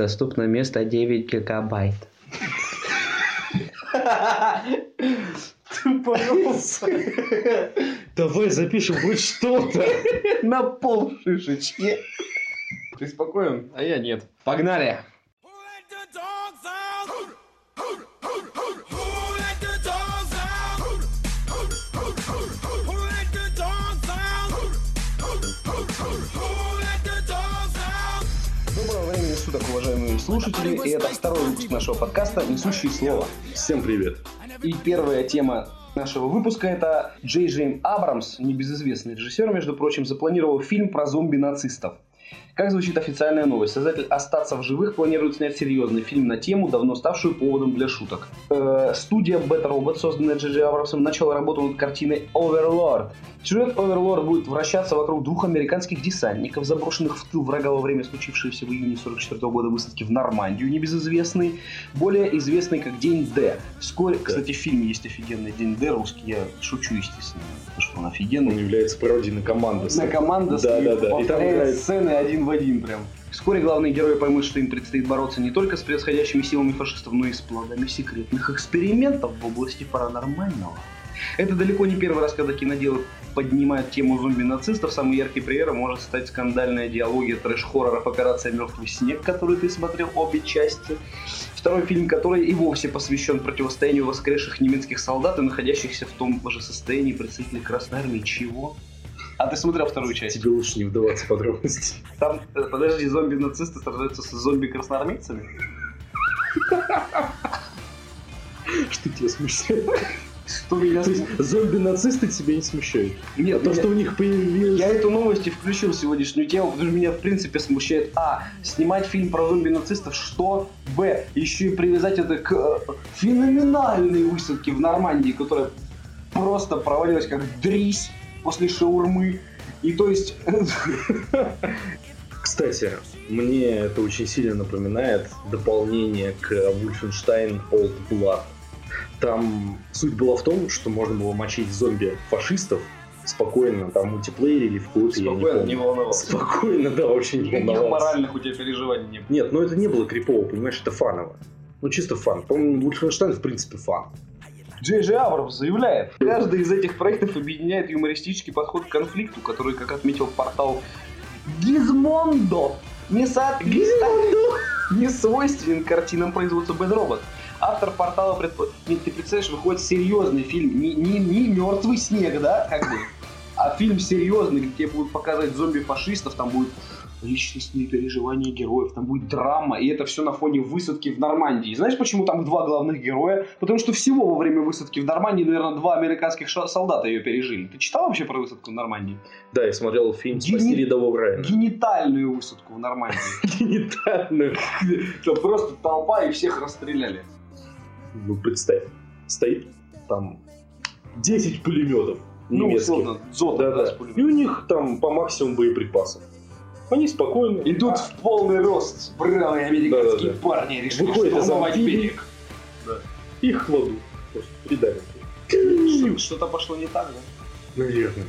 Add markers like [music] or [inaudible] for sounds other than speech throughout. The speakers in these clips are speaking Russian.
Доступно место 9 гигабайт. Ты порвался. Давай запишем хоть что-то. На пол шишечки. Ты спокоен, а я нет. Погнали! Слушатели, и это второй выпуск нашего подкаста «Несущие слово». Всем привет. И первая тема нашего выпуска это Джей Джейм Абрамс, небезызвестный режиссер, между прочим, запланировал фильм про зомби-нацистов. Как звучит официальная новость? Создатель «Остаться в живых» планирует снять серьезный фильм на тему, давно ставшую поводом для шуток. Э, студия Bad Robot, созданная Джей Абрамсом, начала работу над картиной Overlord. Сюжет Overlord будет вращаться вокруг двух американских десантников, заброшенных в тыл врага во время случившейся в июне 44 года высадки в Нормандию, небезызвестный, более известный как День Д. Вскоре, кстати, в фильме есть офигенный День Д, русский, я шучу, естественно, потому что он Он офигенный. является пародией на команду. На команда Да, да, да. И там играет сцены один в один прям. Вскоре главные герои поймут, что им предстоит бороться не только с превосходящими силами фашистов, но и с плодами секретных экспериментов в области паранормального. Это далеко не первый раз, когда киноделы поднимают тему зомби-нацистов. Самый яркий пример может стать скандальная диалогия трэш-хорроров «Операция Мертвый снег», который ты смотрел обе части. Второй фильм, который и вовсе посвящен противостоянию воскресших немецких солдат и находящихся в том же состоянии представителей Красной Армии. Чего? А ты смотрел вторую часть? Тебе лучше не вдаваться в подробности. Там, э, подожди, зомби-нацисты сражаются с зомби-красноармейцами? Что тебя смущает? Что меня... Зомби-нацисты тебя не смущают? Нет, А то, что у них появилось... Я эту новость и включил в сегодняшнюю тему, потому что меня в принципе смущает А. Снимать фильм про зомби-нацистов, что Б. Еще и привязать это к э, феноменальной высадке в Нормандии, которая просто провалилась как дрись после шаурмы. И то есть... [laughs] Кстати, мне это очень сильно напоминает дополнение к Wolfenstein Old Blood. Там суть была в том, что можно было мочить зомби-фашистов спокойно, там в мультиплеере или в коопе, я не Спокойно, не помню. волновался. Спокойно, да, вообще не Никаких волновался. моральных у тебя переживаний не было. Нет, ну это не было крипово, понимаешь, это фаново. Ну чисто фан. По-моему, Wolfenstein в принципе фан. Джей Джей Абрамс заявляет, каждый из этих проектов объединяет юмористический подход к конфликту, который, как отметил портал Gizmondo, не соответствует, не свойственен картинам производства Bad Robot. Автор портала, предпо- не, ты представляешь, выходит серьезный фильм, не, не, не мертвый снег, да, как бы, а фильм серьезный, где будут показывать зомби-фашистов, там будет личностные переживания героев, там будет драма, и это все на фоне высадки в Нормандии. Знаешь, почему там два главных героя? Потому что всего во время высадки в Нормандии, наверное, два американских солдата ее пережили. Ты читал вообще про высадку в Нормандии? Да, я смотрел фильм Гени- «Спаси рядового Райана». Генитальную высадку в Нормандии. [laughs] Генитальную. Просто толпа и всех расстреляли. Ну, представь, стоит там 10 пулеметов Ну, немецких. условно, дзота, да, да, И у них там по максимуму боеприпасов. Они спокойно Идут в полный рост бравые американские Да-да-да. парни, решили Выходят из штурмовать амфибии. берег. их кладут. Просто придавят. Что- Что-то пошло не так, да? Наверное.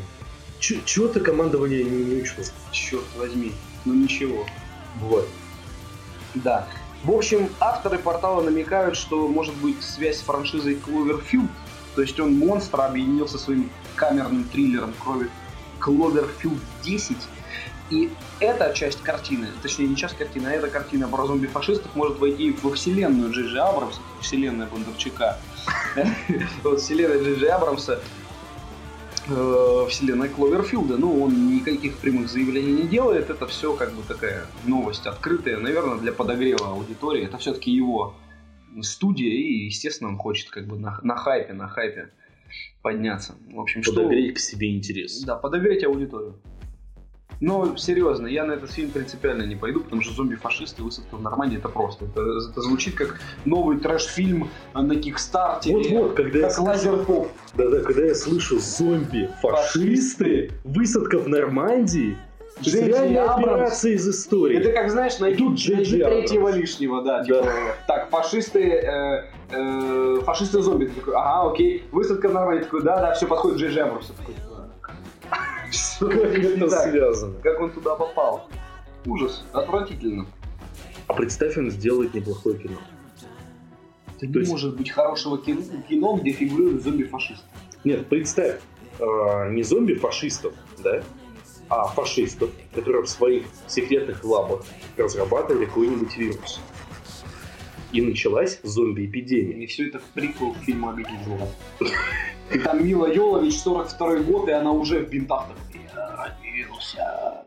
Чего-то командование не, не учло. Черт возьми. Ну ничего. Бывает. Да. В общем, авторы портала намекают, что может быть связь с франшизой Cloverfield. То есть он монстр объединил со своим камерным триллером крови Cloverfield 10. И эта часть картины, точнее не часть картины, а эта картина про зомби-фашистов может войти во вселенную Джей Абрамса, вселенная Бондарчука. [laughs] Вот вселенная Джей Абрамса, э, вселенная Кловерфилда. Ну, он никаких прямых заявлений не делает. Это все как бы такая новость открытая, наверное, для подогрева аудитории. Это все-таки его студия, и, естественно, он хочет как бы на, на хайпе, на хайпе подняться. В общем, что... Подогреть к себе интерес. Да, подогреть аудиторию. Но серьезно, я на этот фильм принципиально не пойду, потому что зомби-фашисты высадка в Нормандии это просто. Это, это звучит как новый трэш-фильм на Kickstarter. Вот-вот, когда я как слышу- Лазерпоп. Да-да, когда я слышу зомби, фашисты, высадка в Нормандии, реальная операция из истории. Это как, знаешь, Джей найди третьего лишнего, да. Да. Типа, так, фашисты, э, э, фашисты зомби. Ты такой, ага, окей. Высадка в Нормандии. Такой, да, да, все подходит Джей Джей Абрамс. Я такой, «Так, что Как это так?» связано? Как он туда попал? Ужас, отвратительно. А представь, он сделает неплохое кино. То не есть- может быть хорошего кино, кино где фигурирует зомби-фашист. Нет, представь, э, не зомби-фашистов, да, а фашистов, которые в своих секретных лабах разрабатывали какой-нибудь вирус. И началась зомби-эпидемия. И все это приквел к фильму «Обитель зла». И там Мила Йолович, 42 год, и она уже в бинтах. такая, «Я родился».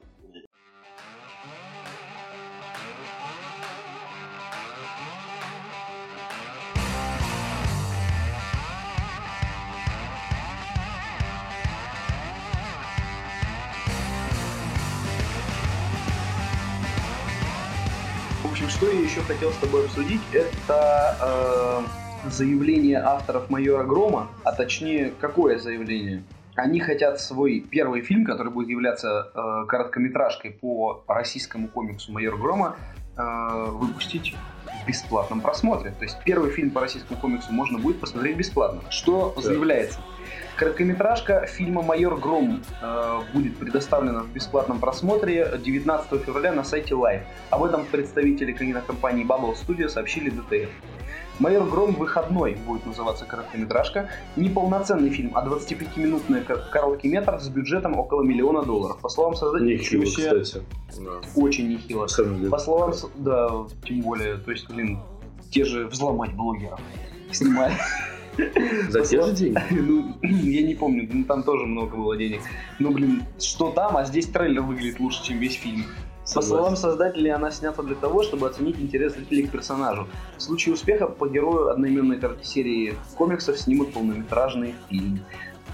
Общем, что я еще хотел с тобой обсудить, это э, заявление авторов майора Грома, а точнее, какое заявление? Они хотят свой первый фильм, который будет являться э, короткометражкой по российскому комиксу Майор Грома, э, выпустить в бесплатном просмотре. То есть первый фильм по российскому комиксу можно будет посмотреть бесплатно. Что заявляется? Короткометражка фильма «Майор Гром» э, будет предоставлена в бесплатном просмотре 19 февраля на сайте Live. Об этом представители кинокомпании Bubble Studio сообщили ДТФ. «Майор Гром. Выходной» будет называться короткометражка. Не полноценный фильм, а 25-минутный ко- короткий метр с бюджетом около миллиона долларов. По словам создателей, себе кстати. Да. очень нехило. По словам, да, тем более, то есть, блин, те же взломать блогеров снимали. За те же деньги. [laughs] Ну, я не помню, ну, там тоже много было денег. Ну, блин, что там, а здесь трейлер выглядит лучше, чем весь фильм. По словам создателей, она снята для того, чтобы оценить интерес зрителей к персонажу. В случае успеха по герою одноименной серии комиксов снимут полнометражный фильм.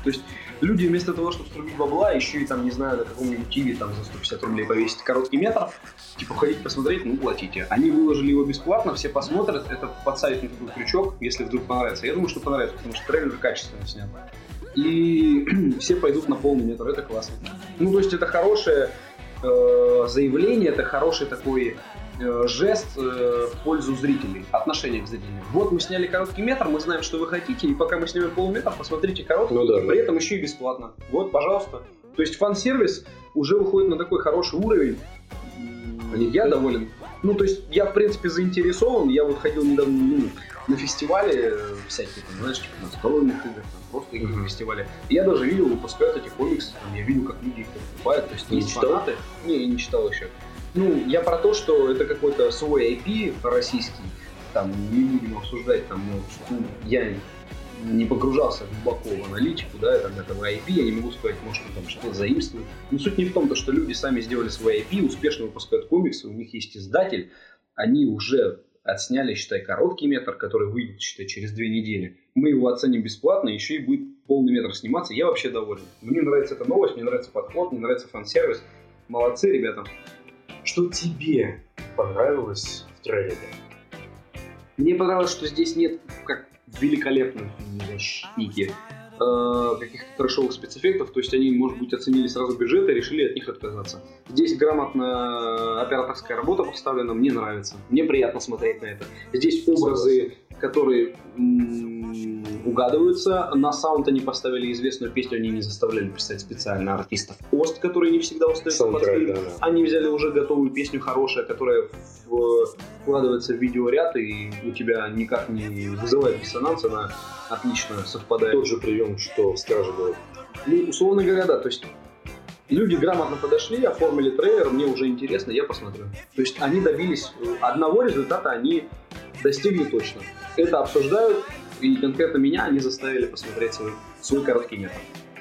То есть люди вместо того, чтобы срубить бабла, еще и там, не знаю, на каком-нибудь тиви там за 150 рублей повесить короткий метр, типа ходить посмотреть, ну платите. Они выложили его бесплатно, все посмотрят, это подсадит на такой крючок, если вдруг понравится. Я думаю, что понравится, потому что трейлер качественно снят. И [clears throat] все пойдут на полный метр, это классно. Ну, то есть это хорошее э, заявление, это хороший такой жест э, в пользу зрителей, отношения к зрителям. Вот мы сняли короткий метр, мы знаем, что вы хотите, и пока мы снимем полметр, посмотрите короткий, Ну да, при этом еще и бесплатно. Вот, пожалуйста. То есть фан-сервис уже выходит на такой хороший уровень. Я доволен. Ну, то есть я, в принципе, заинтересован. Я вот ходил недавно ну, на фестивале э, всякие, там, знаешь, типа настольных игр, там, просто игры Мгм. фестиваля. И я даже видел, выпускают эти комиксы, там, я видел, как люди их покупают. То есть Не есть читал? фанаты. Не, я не читал еще. Ну, я про то, что это какой-то свой IP российский, там, не будем обсуждать, там, ну, ну, я не погружался глубоко в аналитику, да, там, этого IP, я не могу сказать, может, он там что-то заимствует. Но суть не в том, то, что люди сами сделали свой IP, успешно выпускают комиксы, у них есть издатель, они уже отсняли, считай, короткий метр, который выйдет, считай, через две недели. Мы его оценим бесплатно, еще и будет полный метр сниматься. Я вообще доволен. Мне нравится эта новость, мне нравится подход, мне нравится фан-сервис. Молодцы, ребята. Что тебе понравилось в трейлере? Мне понравилось, что здесь нет, как в великолепном фильме «Защитники», э, каких-то трэшовых спецэффектов, то есть они, может быть, оценили сразу бюджет и решили от них отказаться. Здесь грамотно операторская работа поставлена, мне нравится, мне приятно смотреть на это. Здесь образы, которые м, угадываются, на саунд они поставили известную песню, они не заставляли писать специально артистов Ост, которые не всегда остаются под фильм. да, да. Они взяли уже готовую песню хорошая, которая в- вкладывается в видеоряд, и у тебя никак не вызывает диссонанс, она отлично совпадает. Тот же прием, что было. Ну, условно говоря, да, то есть люди грамотно подошли, оформили трейлер, мне уже интересно, я посмотрю. То есть они добились одного результата, они достигли точно. Это обсуждают, и конкретно меня они заставили посмотреть свой, свой короткий метр.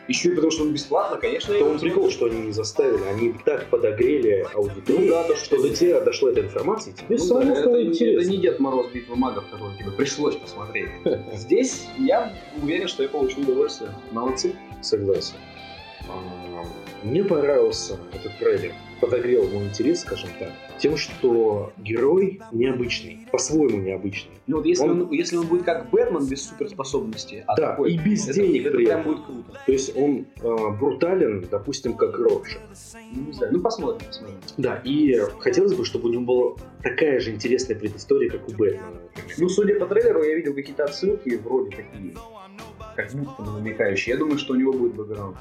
Еще и потому, что он бесплатно, конечно, То он прикол, что они не заставили, они так подогрели аудиторию, Ну да, то, что до тебя дошла эта информация, и тебе Ну самому да, это, стало не- интересно. это не Дед Мороз Битва магов, который тебе пришлось посмотреть. [laughs] Здесь я уверен, что я получил удовольствие. Молодцы. Согласен. А, Мне понравился этот трейлер. Подогрел мой интерес, скажем так, тем, что герой необычный, по-своему необычный. Ну вот если Он- он, если он будет как Бэтмен без суперспособностей, а Да, такой, и без это, денег это при прям этом. будет круто. То есть он а, брутален, допустим, как Роршах. Ну, не знаю, ну посмотрим, посмотрим. Да, и хотелось бы, чтобы у него была такая же интересная предыстория, как у Бэтмена. Ну, судя по трейлеру, я видел какие-то отсылки, вроде такие, как будто намекающие. Я думаю, что у него будет бэкграунд.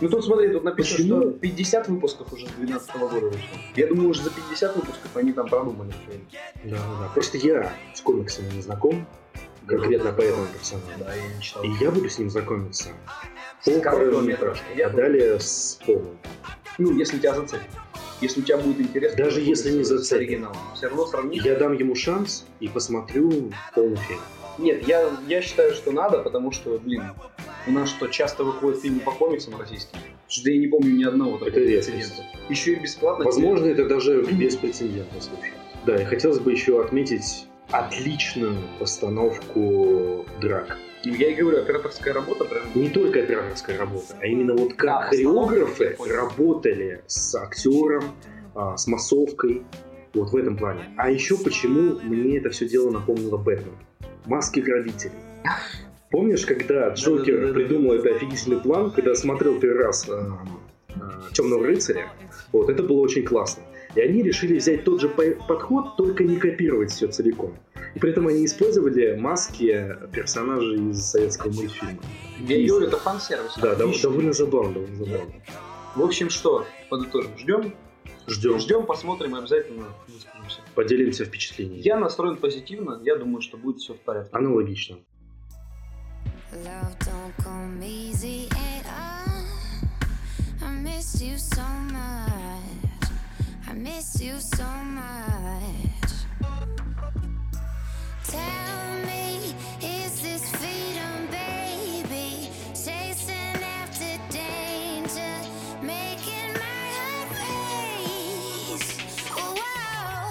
Ну тут смотри, тут написано, Почему? что 50 выпусков уже с 2012 года вышло. Я думаю, уже за 50 выпусков они там продумали всё. Да, да, да. Просто я с комиксами не знаком, конкретно по этому персонажу. Да, я не читал. И я буду с ним знакомиться С по. Я а далее с полным. Ну, если тебя зацепит. Если у тебя будет интерес... Даже если не зацепит. оригиналом. Все равно сравнишь. Я дам ему шанс и посмотрю полный фильм. Нет, я, я считаю, что надо, потому что, блин, у нас что, часто выходят фильмы по комиксам российским? Что я не помню ни одного такого Это прецедента. Еще и бесплатно. Возможно, это даже беспрецедентно, слушай. Да, и хотелось бы еще отметить отличную постановку драк. Ну, я и говорю, операторская работа прям... Не только операторская работа, а именно вот Да, как постановка, хореографы работали с актером, а, с массовкой, вот в этом плане. А еще почему мне это все дело напомнило Бэтмен? Маски грабителей. Помнишь, когда Джокер Да-да-да-да. придумал этот офигительный план, когда смотрел первый раз Темного рыцаря? Вот, это было очень классно. И они решили взять тот же по- подход, только не копировать все целиком. И при этом они использовали маски персонажей из советского мультфильма. Я и говорю, это фан-сервис. Да, дов- довольно забавно, довольно забавно. В общем, что, подытожим. Ждем, Ждем, ждем, посмотрим и обязательно выскажемся. поделимся впечатлениями. Я настроен позитивно, я думаю, что будет все в порядке. Аналогично.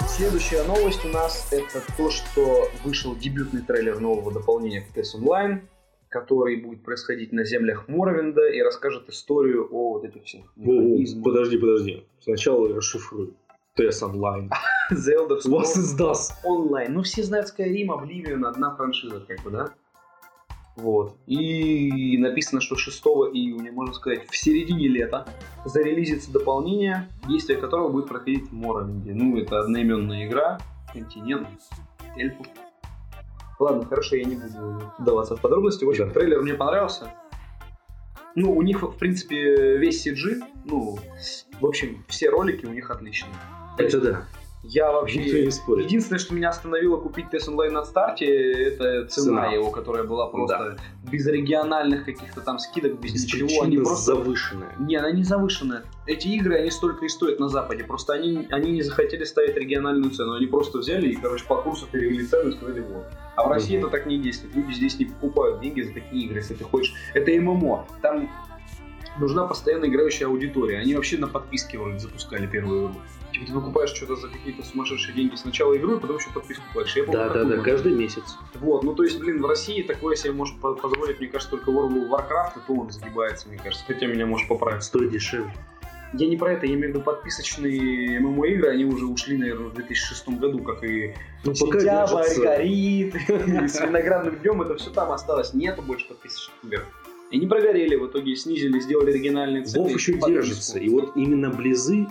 Следующая новость у нас это то, что вышел дебютный трейлер нового дополнения к TES Online, который будет происходить на землях Моровинда и расскажет историю о вот этих всех механизмах. подожди, подожди. Сначала расшифруй. TS Online. The Elder Scrolls is das? Online. Ну, все знают Skyrim, Oblivion, одна франшиза, как бы, да? Вот. И написано, что 6 июня, можно сказать, в середине лета зарелизится дополнение, действие которого будет проходить в Моровинде. Ну, это одноименная игра, континент, эльфы. Ладно, хорошо, я не буду вдаваться в подробности. В общем, Да. трейлер мне понравился. Ну, у них, в принципе, весь CG, ну, в общем, все ролики у них отличные. Это да. Я вообще... Единственное, что меня остановило купить TES Online на старте, это цена, Цена. его, которая была просто без региональных каких-то там скидок, без ничего. Они просто... завышенная. Не, она не завышенная. Эти игры, они столько и стоят на Западе. Просто они, они не захотели ставить региональную цену. Они просто взяли и, короче, по курсу перевели цену и сказали вот. А в России Мгм. это так не действует. Люди здесь не покупают деньги за такие игры, если ты хочешь. Это ММО. Там нужна постоянно играющая аудитория. Они вообще на подписке вроде запускали первую игру. Ты покупаешь что-то за какие-то сумасшедшие деньги сначала игру, и потом еще подписку платишь. Я Да, да, да, каждый месяц. Вот, ну то есть, блин, в России такое себе может по- позволить, мне кажется, только World of Warcraft, и то он загибается, мне кажется. Хотя меня может поправить. Стоит дешевле. Я не про это, я имею в виду подписочные ММО-игры, они уже ушли, наверное, в 2006 году, как и Ну, Сентябрь, горит, [laughs] [laughs] с виноградным днем, это все там осталось, нету больше подписочных игр. И не прогорели, в итоге снизили, сделали оригинальные цены. Вов еще подписку. держится. И вот именно Близы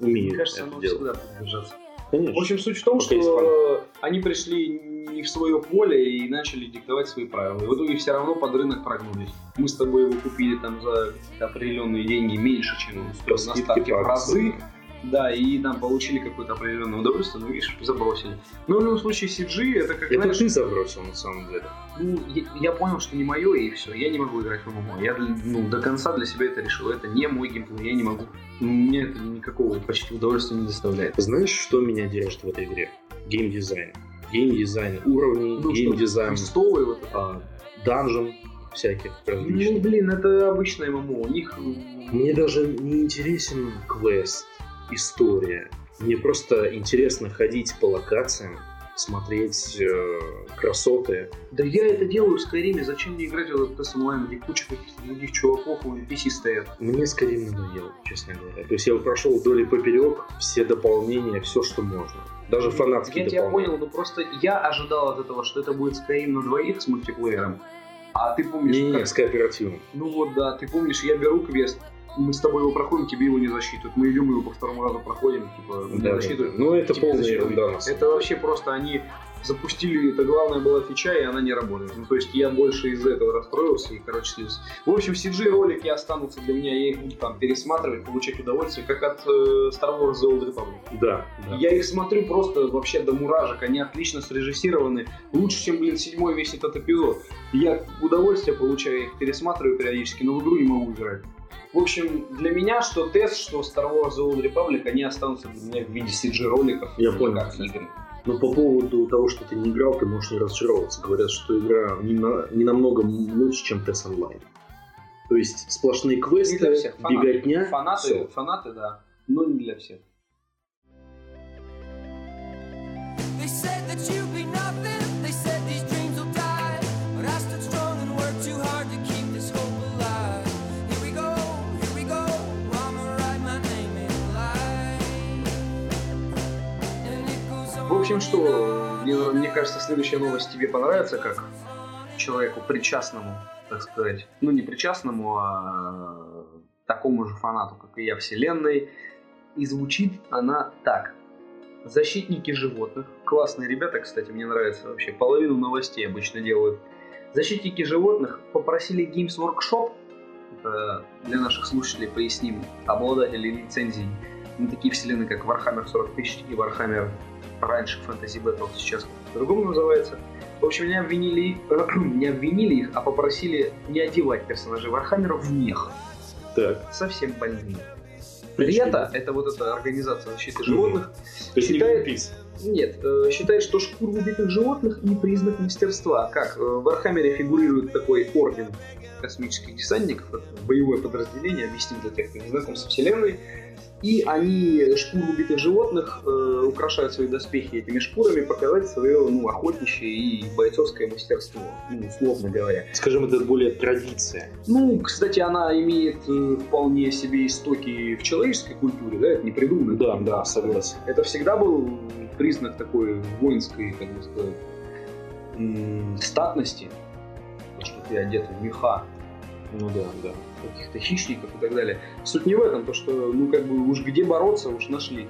Мне умеют кажется, это оно делать. всегда будет держаться. Конечно. В общем, суть в том, Пока что они пришли не в свое поле и начали диктовать свои правила. И в итоге все равно под рынок прогнулись. Мы с тобой его купили там за определенные деньги меньше, чем По на старте в разы. акции. Да, и там получили какое-то определенное удовольствие, но видишь, забросили. Но в любом случае CG это как, Это знаешь, ты забросил на самом деле. ну, я, я понял, что не мое, и все, я не могу играть в MMO. Я ну, до конца для себя это решил. Это не мой геймплей, я не могу. Мне это никакого почти удовольствия не доставляет. Знаешь, что меня держит в этой игре? Геймдизайн. Геймдизайн уровней, Ну, геймдизайн квестовые вот это. а, данжен всяких Ну, различных. блин, это обычное ММО. У них... Мне даже не интересен квест, история. Мне просто интересно ходить по локациям, смотреть э, красоты. Да я это делаю в Скайриме, зачем мне играть в TES онлайн, где куча каких-то других чуваков у NPC стоят. Мне скорее надоело, честно говоря. То есть я прошел вдоль и поперек все дополнения, все, что можно. Даже фанатские Я тебя понял, но просто я ожидал от этого, что это будет Skyrim на двоих с мультиплеером. А ты помнишь, Не, не, как- с кооперативом. Ну вот да, ты помнишь, я беру квест, мы с тобой его проходим, тебе его не засчитывают. Мы идем его по второму разу проходим, типа, не Да, да, засчитывают. да. Ну, это тебе полная засчитывают. ерунда Это вообще просто они запустили, это главная была фича, и она не работает. Ну, то есть я больше из-за этого расстроился и, короче, слился. В общем, CG-ролики останутся для меня, я их буду там пересматривать, получать удовольствие, как от э, Star Wars The Old Republic. Да, да. Я их смотрю просто вообще до муражек, они отлично срежиссированы, лучше, чем, блин, седьмой весь этот эпизод. Я удовольствие получаю, я их пересматриваю периодически, но в игру не могу играть. В общем, для меня что тест, что Star Wars The Old Republic, они останутся для меня в виде CG-роликов. Я понял. игры. Но по поводу того, что ты не играл, ты можешь не разочаровываться. Говорят, что игра не, на- не намного лучше, чем TES Online. То есть сплошные квесты, для всех. Фанаты. беготня. Фанаты, всё. фанаты, да, но не для всех. They said that you'd be nothing. They said these общем, что, мне, кажется, следующая новость тебе понравится, как человеку причастному, так сказать. Ну, не причастному, а такому же фанату, как и я, вселенной. И звучит она так. Защитники животных. Классные ребята, кстати, мне нравится вообще. Половину новостей обычно делают. Защитники животных попросили Games Workshop, это для наших слушателей поясним, обладателей лицензий на такие вселенные, как Warhammer 40 тысяч и Warhammer раньше Fantasy Battle, сейчас по-другому называется. В общем, не обвинили, [clears throat] не обвинили их, а попросили не одевать персонажей Warhammer а в мех. Так. Совсем больные. PETA, это вот эта организация защиты животных, не Считает- нет, э, считает, что шкура убитых животных не признак мастерства. Как э, в Warhammer е фигурирует такой орден космических десантников, это боевое подразделение, объясним для тех, кто не знаком со вселенной. И они шкуру убитых животных э, украшают свои доспехи этими шкурами, показать свое ну, охотничье и бойцовское мастерство, ну, условно говоря. Скажем, это более традиция. Ну, кстати, она имеет э, вполне себе истоки в человеческой культуре, да, это не придумано. Да, да, согласен. Это всегда был признак такой воинской, как бы сказать, м, статности, то, что ты одет в меха Ну да, да. Каких-то хищников и так далее. Суть не в этом, то что, ну, как бы, уж где бороться, уж нашли.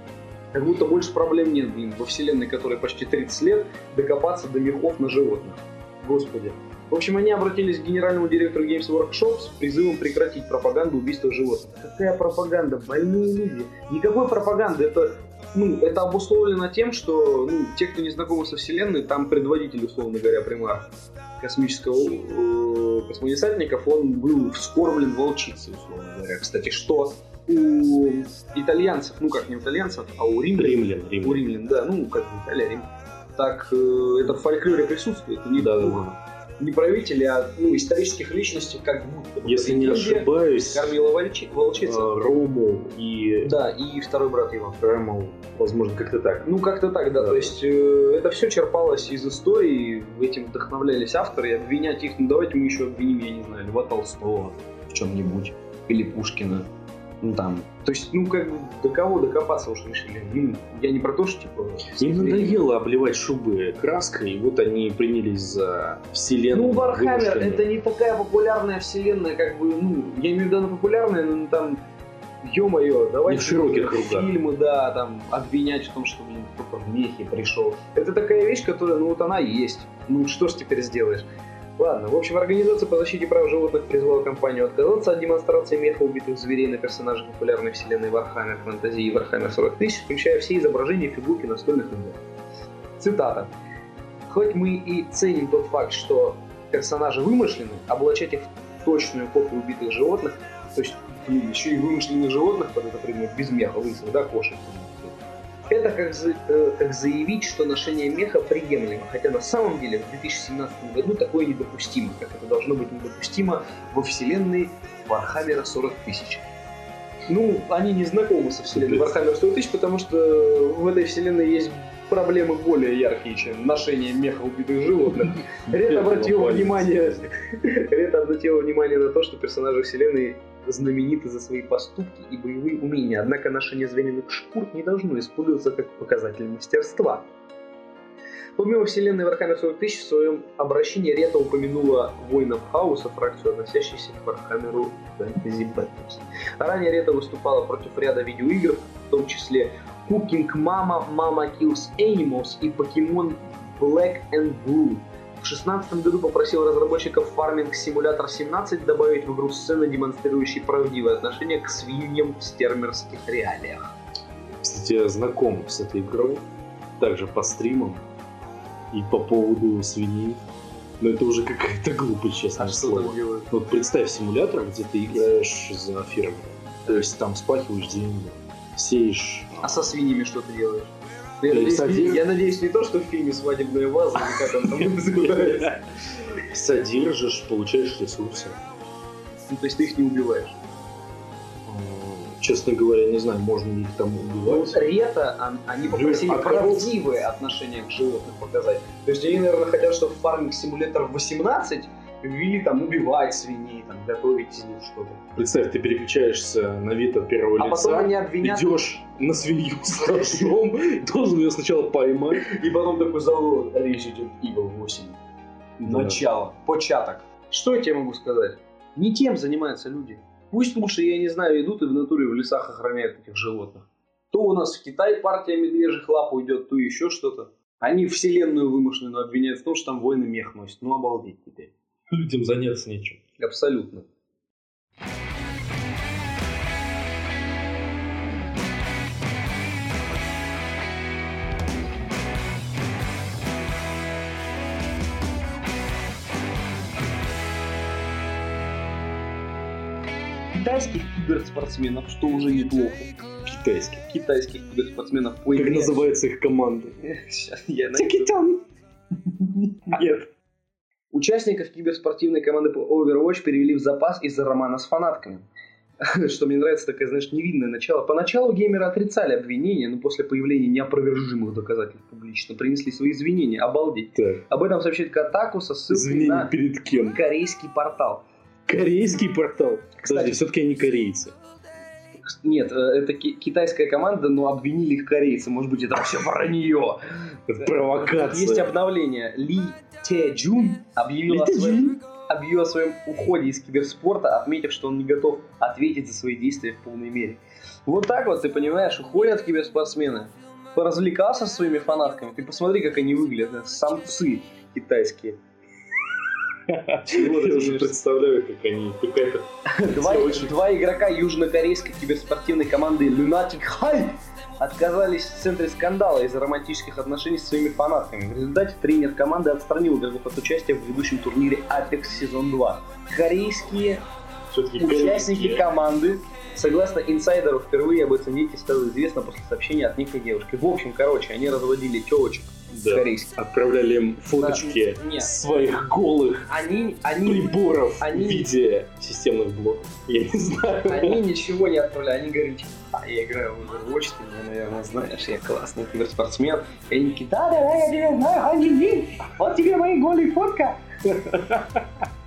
Как будто больше проблем нет, блин, во вселенной, которой почти 30 лет, докопаться до мехов на животных. Господи. В общем, они обратились к генеральному директору Games Workshop с призывом прекратить пропаганду убийства животных. Какая пропаганда? Больные люди. Никакой пропаганды. Это, ну, это обусловлено тем, что ну, те, кто не знакомы со вселенной, там предводитель, условно говоря, примар космического э, космодесантников, он был вскормлен волчицей, условно говоря. Кстати, что у итальянцев, ну как не у итальянцев, а у римлян, Римлян, у Римлян. римлян, да, ну как Италия, Рим, так э, это в фольклоре присутствует. У них Да, да, да. Не правители, а ну, исторических личностей, как будто. бы. Если не Индия ошибаюсь, Кормила волчи- волчица. э, Рому и Да, и второй брат его. Рэмл, возможно, как-то так. Ну, как-то так, да. Да. То есть э, это все черпалось из истории, этим вдохновлялись авторы, и обвинять их, ну давайте мы еще обвиним, я не знаю, Льва Толстого в чем-нибудь, или Пушкина. Ну там. То есть, ну как бы до кого докопаться уж решили. Ну, я не про то, что типа. Им надоело обливать шубы краской, и вот они принялись за вселенную. Ну, Warhammer это не такая популярная вселенная, как бы, ну, я имею в виду, она популярная, но там, ё-моё, давайте широких фильмы, да, там, обвинять в том, что, блин, кто-то в мехе пришел. Это такая вещь, которая, ну, вот она есть. Ну, что ж теперь сделаешь? Ладно, в общем, Организация по защите прав животных призвала компанию отказаться от демонстрации меха убитых зверей на персонажей популярной вселенной Warhammer Fantasy и Warhammer 40 тысяч, включая все изображения фигурки настольных игр. Цитата. Хоть мы и ценим тот факт, что персонажи вымышлены, облачать их в точную копию убитых животных, то есть блин, еще и вымышленных животных под это предмет без меха, лысых, да, кошек. Это как, за- э, как заявить, что ношение меха приемлемо, хотя на самом деле в 2017 году такое недопустимо, как это должно быть недопустимо во вселенной Warhammer а 40 тысяч. Ну, они не знакомы со вселенной. Warhammer 40 тысяч, потому что в этой вселенной есть проблемы более яркие, чем ношение меха убитых животных. [laughs] Ред обратил Палец. внимание, [laughs] Ред обратил внимание на то, что персонажи вселенной знамениты за свои поступки и боевые умения, однако ношение звеньевых шкур не должно использоваться как показатель мастерства. Помимо вселенной Warhammer 40 тысяч, в своем обращении Рета упомянула Воинов Хаоса, фракцию, относящуюся к Warhammer Fantasy Battles. Ранее Рета выступала против ряда видеоигр, в том числе Cooking Mama, Mama Kills Animals и Pokemon Black and Blue. В 2016 году попросил разработчиков Farming Simulator 17 добавить в игру сцены, демонстрирующие правдивое отношение к свиньям в стермерских реалиях. Кстати, я знаком с этой игрой, также по стримам и по поводу свиней. Но это уже какая-то глупость, честное А слово. Вот представь симулятор, где ты играешь за фермера. То есть там спахиваешь землю, сеешь. А со свиньями что ты делаешь? Я надеюсь, не, один- я надеюсь, не то, что в фильме «Свадебная ваза» или как он там [laughs] называется. Содержишь, получаешь ресурсы. Ну, то есть ты их не убиваешь. Честно говоря, не знаю, можно ли их там Ну, убивать. Рета, он- они попросили а коров? правдивое отношение к животным показать. То есть они, наверное, хотят, чтобы Farming Simulator 18 ввели там убивать свиней, там, готовить из них что-то. Представь, ты переключаешься на вид от первого А лица, потом они обвинят, идешь на свинью с ножом, [laughs] должен ее сначала поймать. и потом такой завод Resident Evil 8. Начало, початок. Что я тебе могу сказать? Не тем занимаются люди. Пусть лучше, я не знаю, идут и в натуре в лесах охраняют этих животных. То у нас в Китае партия медвежьих лап уйдет, то еще что-то. Они вселенную вымышленную обвиняют в том, что там воины мех носят. Ну, обалдеть теперь. Людям заняться нечем. Абсолютно. Китайских киберспортсменов, что уже неплохо. Китайский. Китайских киберспортсменов по Как называется их команда? [laughs] Сейчас я найду. Нет. Участников киберспортивной команды по Overwatch перевели в запас из-за романа с фанатками. [laughs] Что мне нравится, такое, знаешь, невинное начало. Поначалу геймеры отрицали обвинения, но после появления неопровержимых доказательств публично принесли свои извинения. Обалдеть. Так, Об этом сообщает Катаку со ссылкой извини, на перед кем? корейский портал. Корейский портал. Кстати- Кстати, все-таки они корейцы. Нет, э, это ки- китайская команда, но обвинили их корейцы. Может быть, это вообще вранье. Провокация. Есть обновление. Ли Те Джун объявил, о Ли Те своем, объявил о своем уходе из киберспорта, отметив, что он не готов ответить за свои действия в полной мере. Вот так вот, ты понимаешь, уходят киберспортсмены. Поразвлекался со своими фанатками. Ты посмотри, как они выглядят. Самцы китайские. Чего ты Я уже представляю, как они, какая-то два игрока южнокорейской киберспортивной команды Lunatic High отказались в центре скандала из-за романтических отношений с своими фанатками. В результате тренер команды отстранил игроков от участия в ведущем турнире Apex сезон 2. Корейские участники команды, согласно инсайдеру, впервые об инциденте стало известно после сообщения от некой девушки. В общем, короче, они разводили телочек Да. корейских. Отправляли им фоточки нет. своих голых Они, они, приборов Они- в виде системных блоков. Я не знаю. Они ничего не отправляли, они говорили, типа, а я играю в Overwatch, ты меня, наверное, знаешь, я классный киберспортсмен. И они такие, да, да, да, я тебя знаю, Хан вот тебе мои голые фотка. [laughs]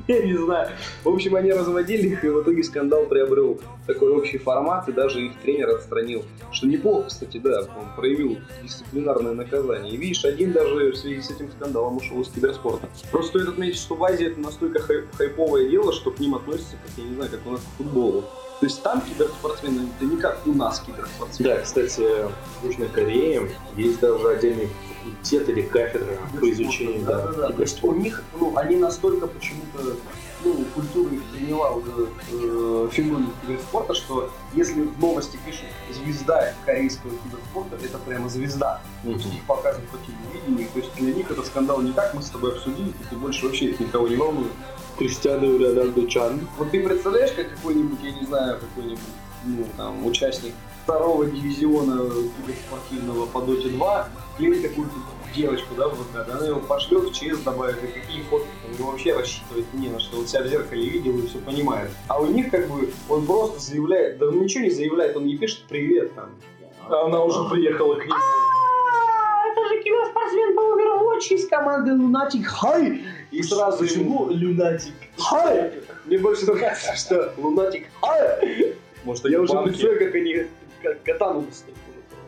Я не знаю. В общем, они разводили их, и в итоге скандал приобрел такой общий формат, и даже их тренер отстранил. Что неплохо, кстати, да, он проявил дисциплинарное наказание. И видишь, один даже в связи с этим скандалом ушел из киберспорта. Просто стоит отметить, что в Азии это настолько хай- хайповое дело, что к ним относятся, как я не знаю, как у нас к футболу. То есть там киберспортсмены, это не как у нас киберспортсмены. Да, кстати, в Южной Корее есть даже отдельный факультет или кафедра по изучению да, да, да. То есть у киберспорта. них, ну, они настолько почему-то, культура их приняла уже э, феномен киберспорта, что если в новости пишут звезда корейского киберспорта, это прямо звезда. То есть их показывают по телевидению, то есть для них это скандал не так, мы с тобой обсудили, и больше вообще их никого не волнует. Криштиану Роналду Чан. Вот ты представляешь, как какой-нибудь, я не знаю, какой-нибудь, ну, там, участник второго дивизиона киберспортивного по Доте 2 клеит какую-то девочку, да, в ВК, да, она его пошлет в ЧС добавит, и какие фотки, у него вообще рассчитывать не на что, он себя в зеркале видел и все понимает. А у них, как бы, он просто заявляет, да он ничего не заявляет, он не пишет «привет» там. А она уже приехала к ним. «А, это же киберспортсмен по Overwatch из команды Lunatic High. И сразу ему люнатик? Хай! Мне больше нравится, что Лунатик Хай! Может, Я уже представляю, как они катану достают.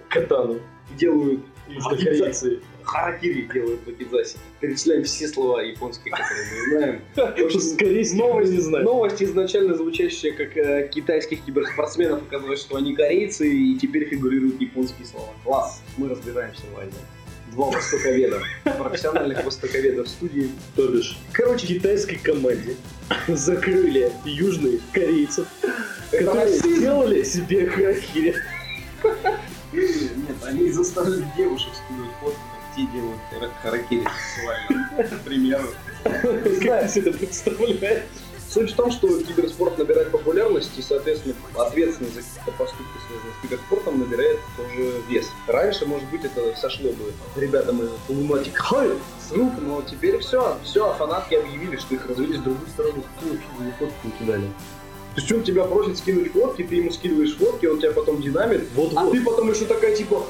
Катану. делают Южнокорейцы. харакири делают в Акидзасе. Перечисляем все слова японские, которые мы знаем. [laughs] Корейским Новость, не знаю. новость изначально звучащая как э, китайских киберспортсменов, оказывается, что они корейцы, и теперь фигурируют японские слова. Класс, мы разбираемся в войне. два востоковеда, [laughs] профессиональных востоковедов в студии. То бишь, короче, китайской команде [laughs] закрыли южных корейцев, которые расизм. сделали себе харакири. Они заставили девушек скидывать фотки, как те делают хара- харакири сексуально. К примеру. [laughs] Как ты себе это представляешь? Суть в том, что киберспорт набирает популярность, и, соответственно, ответственность за какие-то поступки, связанные с киберспортом, набирает тоже вес. Раньше, может быть, это сошло бы ребятам из Лунатик Хай с рук, но теперь все, все, фанатки объявили, что их развели с другой стороны. Фотки не кидали? То есть он тебя просит скинуть фотки, ты ему скидываешь фотки, он тебя потом динамит, Вот-вот. а ты потом еще такая типа,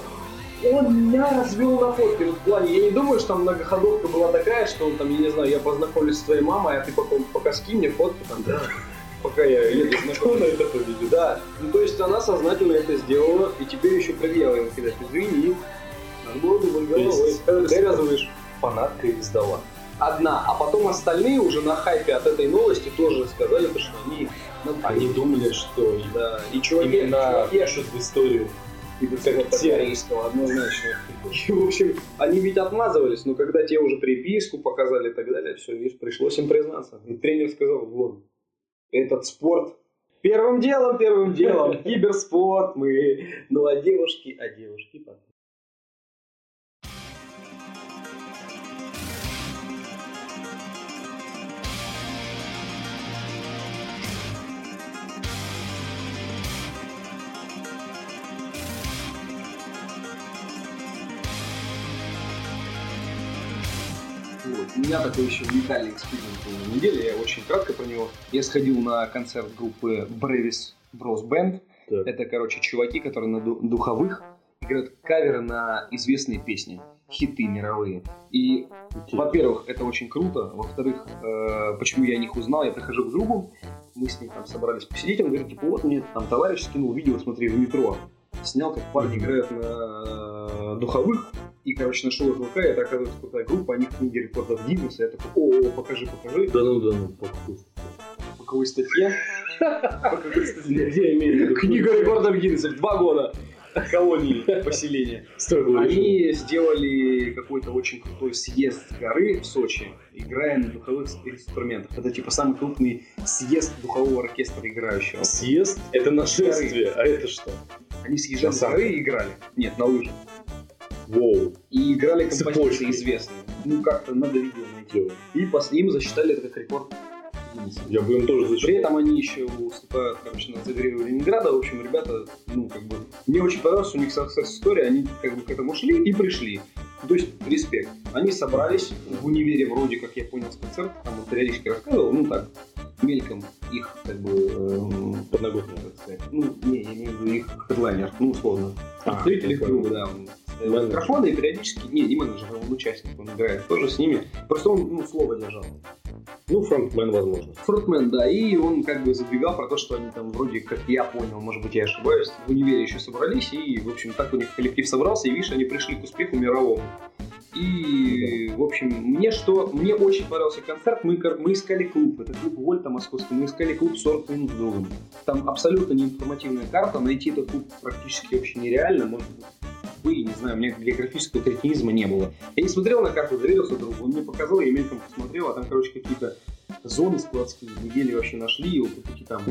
он меня развел на фотке. Ну, в плане, я не думаю, что там многоходовка была такая, что он там, я не знаю, я познакомлюсь с твоей мамой, а ты пока, пока скинь мне фотки там, да, пока я еду Кто на это поведет? Да, ну то есть она сознательно это сделала, и теперь еще предъява ему кидать. Извини, надо было думать головой. Ты Фанатка их сдала. одна, а потом остальные уже на хайпе от этой новости тоже сказали, то, что они... Они думали, что Да, и чуваки, именно чуваки пишут в историю. Как корейского, однозначно. И, в общем, они ведь отмазывались, но когда те уже приписку показали и так далее, все, видишь, пришлось им признаться. И тренер сказал, вот, этот спорт первым делом, первым делом, киберспорт, мы, ну а девушки, а девушки потом. Вот. У меня такой еще уникальный эксперимент был на неделе, я очень кратко про него. Я сходил на концерт группы Brevis Bros Band. Так. Это, короче, чуваки, которые на ду- духовых играют каверы на известные песни, хиты мировые. И, во-первых, это очень круто. Во-вторых, э, почему я о них узнал, я прихожу к другу, мы с ним там собрались посидеть, он говорит, типа, вот мне там товарищ скинул видео, смотри, в метро. Снял, как парни играют на духовых, и, короче, нашел их ВК, и это, оказывается, крутая группа, они в книге рекордов Гиннесса, я такой, о, покажи, покажи. Да ну, да ну. По какой статье? По какой статье? Имею в виду? Книга рекордов Гиннесса два года колонии поселения. Они сделали какой-то очень крутой съезд горы в Сочи, играя на духовых инструментах. Это типа самый крупный съезд духового оркестра играющего. Съезд — это нашествие, а это что? Они съезжали с горы и играли. Нет, на лыжах. Воу. И играли композиции известные. Ну как-то надо видео найти. И пос- им засчитали это как рекорд. Я бы им тоже При зачитал. этом они еще выступают, короче, на Загреве Ленинграда. В общем, ребята, ну, как бы, мне очень понравилась у них success история. Они как бы к этому шли и пришли. То есть, респект. Они собрались в универе, вроде как я понял с концерта, там он периодически рассказывал, ну так, мельком их, как бы, эм, Подноготную. как сказать, ну, не, я имею в виду их хедлайнер, ну, условно. А, Зритель их друга, да, он микрофоны и периодически, не, не менеджер, а он участник, он играет тоже с ними. Просто он, ну, слово держал. Ну, фронтмен, возможно. Фронтмен, да, и он как бы забегал про то, что они там вроде, как я понял, может быть, я ошибаюсь, в универе еще собрались, и, в общем, так у них коллектив собрался, и, видишь, они пришли к успеху мировому. И, в общем, мне что, мне очень понравился концерт, мы, мы искали клуб, это клуб Вольта московский, мы искали клуб 40 минут другом. Там абсолютно неинформативная карта, найти этот клуб практически вообще нереально, может быть, вы, не знаю, у меня географического кретинизма не было. Я не смотрел на карту, доверился другу, он мне показал, я мельком посмотрел, а там, короче, какие-то зоны складские недели вообще нашли, и вот такие там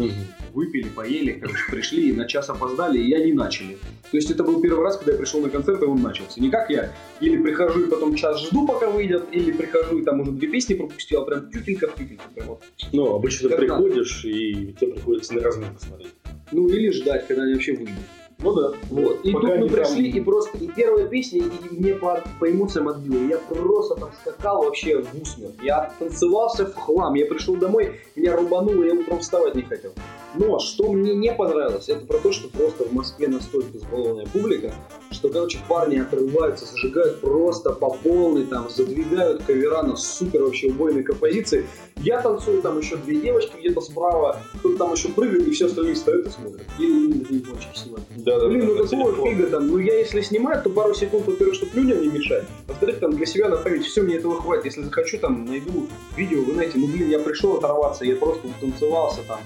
выпили, поели, короче, пришли, на час опоздали, и они начали. То есть это был первый раз, когда я пришел на концерт, и он начался. Не как я, или прихожу и потом час жду, пока выйдет, или прихожу и там уже две песни пропустил, а прям тютелька в тютельку. Прям вот. Ну, обычно ты приходишь, и тебе приходится на размер посмотреть. Ну или ждать, когда они вообще выйдут. Ну да. Вот. И Пока тут мы они там- пришли, и просто и первая песня, и мне по, по эмоциям отбила. Я просто там скакал вообще в усмерть. Я танцевался в хлам. Я пришел домой, меня рубануло, я утром вставать не хотел. Но что мне не понравилось, это про то, что просто в Москве настолько избалованная публика, что, короче, парни отрываются, зажигают просто по полной, там, задвигают кавера на супер вообще убойной композиции. Я танцую, там еще две девочки где-то справа, кто-то там еще прыгает, и все остальные стоят и смотрят. Или не япончики снимают. Да, да, Блин, ну да, какого телефон. фига там? Ну я если снимаю, то пару секунд, во-первых, чтобы людям не мешать. Во-вторых, там для себя находить, все, мне этого хватит. Если захочу, там найду видео, вы знаете, ну блин, я пришел оторваться, я просто танцевался там.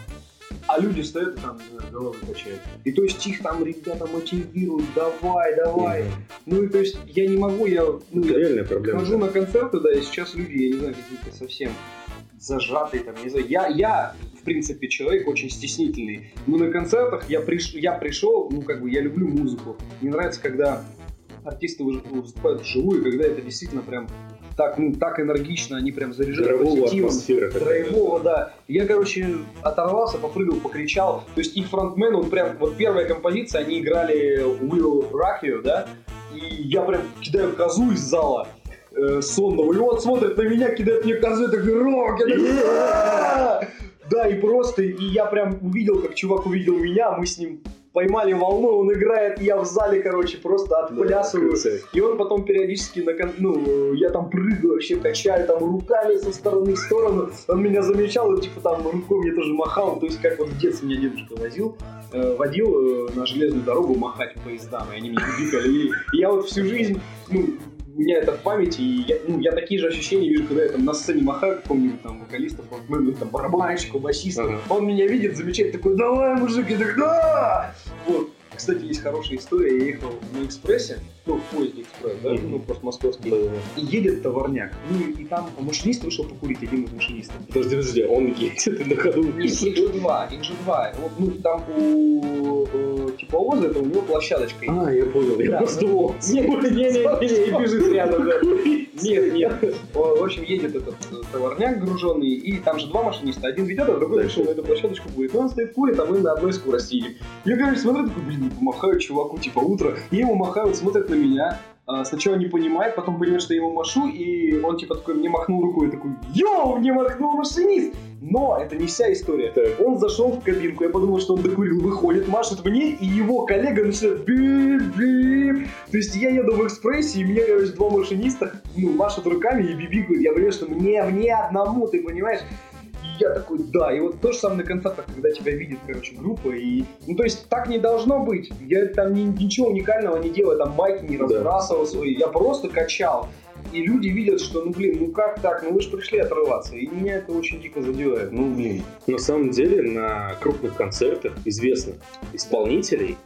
а люди стоят и там, не знаю, головы качают. И то есть их там ребята мотивируют, давай, давай. Ну и то есть я не могу, я, ну, Это я реальная проблема. хожу на концерты, да, и сейчас люди, я не знаю, какие-то совсем зажатые, там, не знаю. Я, я, в принципе, человек очень стеснительный. Но на концертах я, приш, я пришел, ну, как бы, я люблю музыку. Мне нравится, когда артисты вы- выступают вживую, когда это действительно прям так, ну, так энергично, они прям заряжают Драйвовая позитивом. атмосфера такая. Драйвово, да. Я, короче, оторвался, попрыгал, покричал. То есть их фронтмен, он прям, вот первая композиция, они играли Will Rock You, да, и я прям кидаю козу из зала э, сонного, и он смотрит на меня, кидает мне козу, я такой, рок! Да, и просто, и я прям увидел, как чувак увидел меня, мы с ним поймали волну, он играет, я в зале, короче, просто отплясываю. концерт. И он потом периодически, на кон- ну, я там прыгаю, вообще качаю там руками со стороны в сторону. Он меня замечал, и типа там рукой мне тоже махал. То есть как вот в детстве меня дедушка возил, э, водил э, на железную дорогу махать поездам, и они меня бикали. И, и я вот всю жизнь, ну, у меня это в памяти, и я, ну, я такие же ощущения вижу, когда я там на сцене махаю какому-нибудь там вокалиста, фронтмену, там барабанщику, басисту. Ага. Он меня видит, замечает, такой, давай, мужик, я такой, да! Вот. Кстати, есть хорошая история. Я ехал на экспрессе, ну, в поезде экспресс, да, Мгм. ну, просто московский. Да-да-да. И едет товарняк. Ну, и там машинист вышел покурить, один из машинистов. Подожди, подожди, он едет [laughs] на ходу Нет, их же два, их же два. Вот, ну, там у тепловоза, это у него площадочка. А, я понял, я Да, просто ну. Нет, не, не, не, и бежит рядом, да. Нет, нет. В общем, едет этот э, товарняк груженный, и там же два машиниста. Один ведет, а другой решил на эту площадочку будет. И он стоит курит, а мы на одной скорости едем. Я, короче, смотрю, такой, блин, помахаю чуваку, типа, утро. И ему махают, смотрят на меня. А, Сначала не понимает, потом понимает, что я ему машу, и он типа такой мне махнул рукой, такой, йоу, мне махнул машинист! Но это не вся история. Так. Он зашел в кабинку, я подумал, что он докурил, выходит, машет мне, и его коллега начинает бип-бип. То есть я еду в экспрессе, и мне, короче, два машиниста, ну, машут руками и бибикают. Я понимаю, что мне, мне одному, ты понимаешь? Я такой, да, и вот то же самое на концертах, когда тебя видит, короче, группа, и, ну, то есть, так не должно быть, я там ни- ничего уникального не делаю, там байки не Да. разбрасывал свои, я просто качал, и люди видят, что, ну, блин, ну как так, ну вы же пришли отрываться, и меня это очень дико задевает, ну, блин. На самом деле на крупных концертах известных исполнителей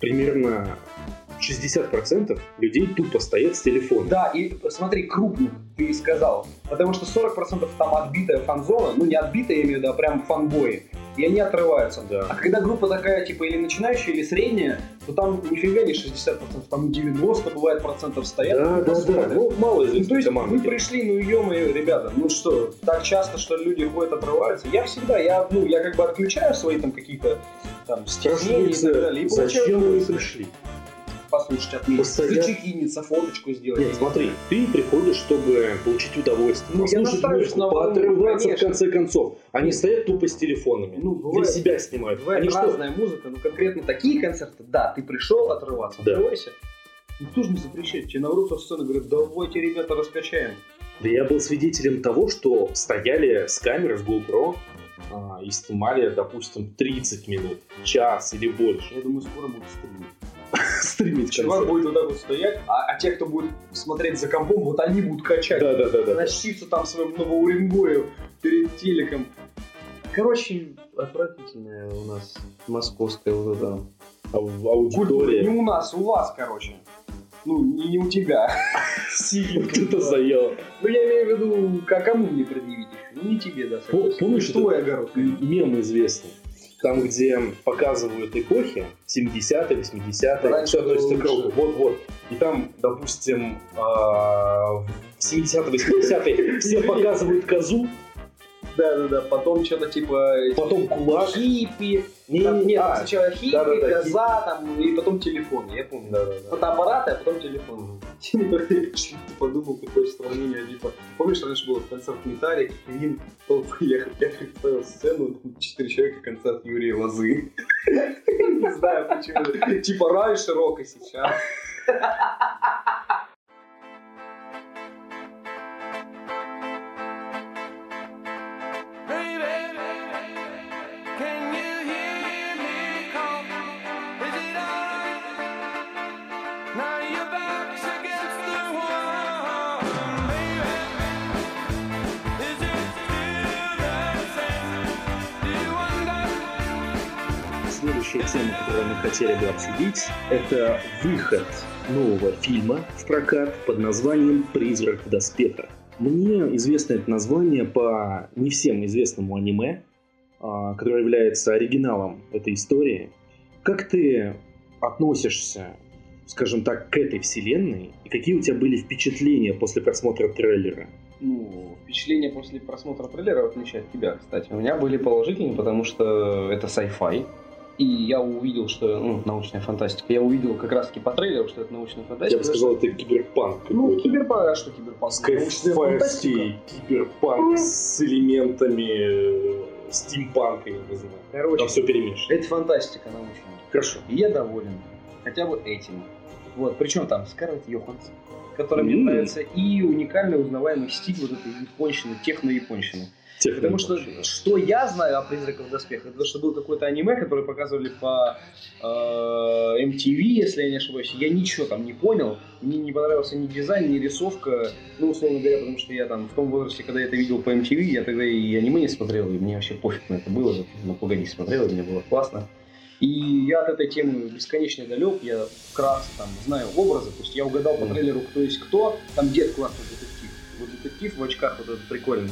примерно 60% людей тупо стоят с телефоном. Да, и смотри, крупных, ты сказал. Потому что 40% там отбитая фан-зона, ну не отбитая, я имею в виду, а прям фанбои. И они отрываются. Да. А когда группа такая, типа, или начинающая, или средняя, то там нифига не 60%, там 90 бывает процентов стоят. Да, да, да. Ну, мало Ну, то известных есть команд. вы пришли, ну ё-моё, ребята, ну что, так часто, что люди ходят, отрываются. Я всегда, я, ну, я как бы отключаю свои там какие-то там стеснения и так далее. И Зачем вы пришли? Послушать от меня, зачекиниться, фоточку сделать. Нет, смотри, ты приходишь, чтобы получить удовольствие, Ну, послушать музыку, на поотрываться в конечно. конце концов. Они стоят тупо с телефонами. Ну, Для бывает, себя снимают. бывает Они что? разная музыка, но конкретно такие концерты, да, ты пришел отрываться, Да. отрывайся. Никто же не запрещает. Тебе наоборот со сцены говорят, давайте, ребята, раскачаем. Да я был свидетелем того, что стояли с камерой с GoPro а, и снимали, допустим, 30 минут, час или больше. Я думаю, скоро будет стримить. [laughs] Стримить Чувак концерт. будет вот так вот стоять, а, а те, кто будет смотреть за компом, вот они будут качать. Да, да, да, да. Тащиться там своим новоуренгою перед телеком. Короче, отвратительная у нас московская вот эта А аудитории Не у нас, у вас, короче. Ну, не, не у тебя. [laughs] Сидит кто-то заел. Ну, я имею в виду, к- кому мне предъявить? Ну, не тебе, да, помнишь Ну, твой огород. Мем известный. Там, где показывают эпохи, 70-е, 80-е, Раньше все относится к року. Вот-вот. И там, допустим, а, в 70-е, 80-е [laughs] все показывают козу, Да-да-да, потом что-то типа... потом кулак. Хиппи. Не, Там, не, нет, а, сначала хиппи, да-да-да, коза, там, и потом телефон, я помню. Да-да-да. Фотоаппараты, а потом телефон. Я почему-то [laughs] подумал, какое сравнение, типа, помнишь, раньше был концерт Металлик, Квин, толпы, [laughs] я, я представил сцену, четыре человека, концерт Юрия Лозы. [laughs] Не знаю почему. Типа раньше рок, и сейчас. Тема, которую мы хотели бы обсудить, это выход нового фильма в прокат под названием «Призрак в доспехах». Мне известно это название по не всем известному аниме, а, которое является оригиналом этой истории. Как ты относишься, скажем так, к этой вселенной? И какие у тебя были впечатления после просмотра трейлера? Ну, впечатления после просмотра трейлера, в отличие от тебя, кстати, у меня были положительные, потому что это sci-fi. И я увидел, что, ну, научная фантастика. Я увидел как раз-таки по трейлеру, что это научная Я фантастика. бы сказал, это киберпанк Ну, киберпанк, а что киберпанк? Скайфайский киберпанк с элементами э, стимпанка, я не знаю. Короче, Там все перемешано. это фантастика научная. Хорошо. И я доволен. Хотя бы этим. Вот, причем там Скарлетт Йоханссон, которая мне М. нравится, и уникальный узнаваемый стиль вот этой японщины, техно-японщины. Тех Потому что, да. что я знаю о призраках в доспехах, это что был какой-то аниме, который показывали по э, MTV, если я не ошибаюсь. Я ничего там не понял, мне не понравился ни дизайн, ни рисовка. Ну, условно говоря, потому что я там в том возрасте, когда я это видел по MTV, я тогда и аниме не смотрел, и мне вообще пофиг на это было. Ну, погоди, смотрел, и мне было классно. И я от этой темы бесконечно далек, я вкратце там знаю образы, то есть я угадал по трейлеру, кто есть кто, там дед классный детектив. Вот детектив в очках вот этот прикольный.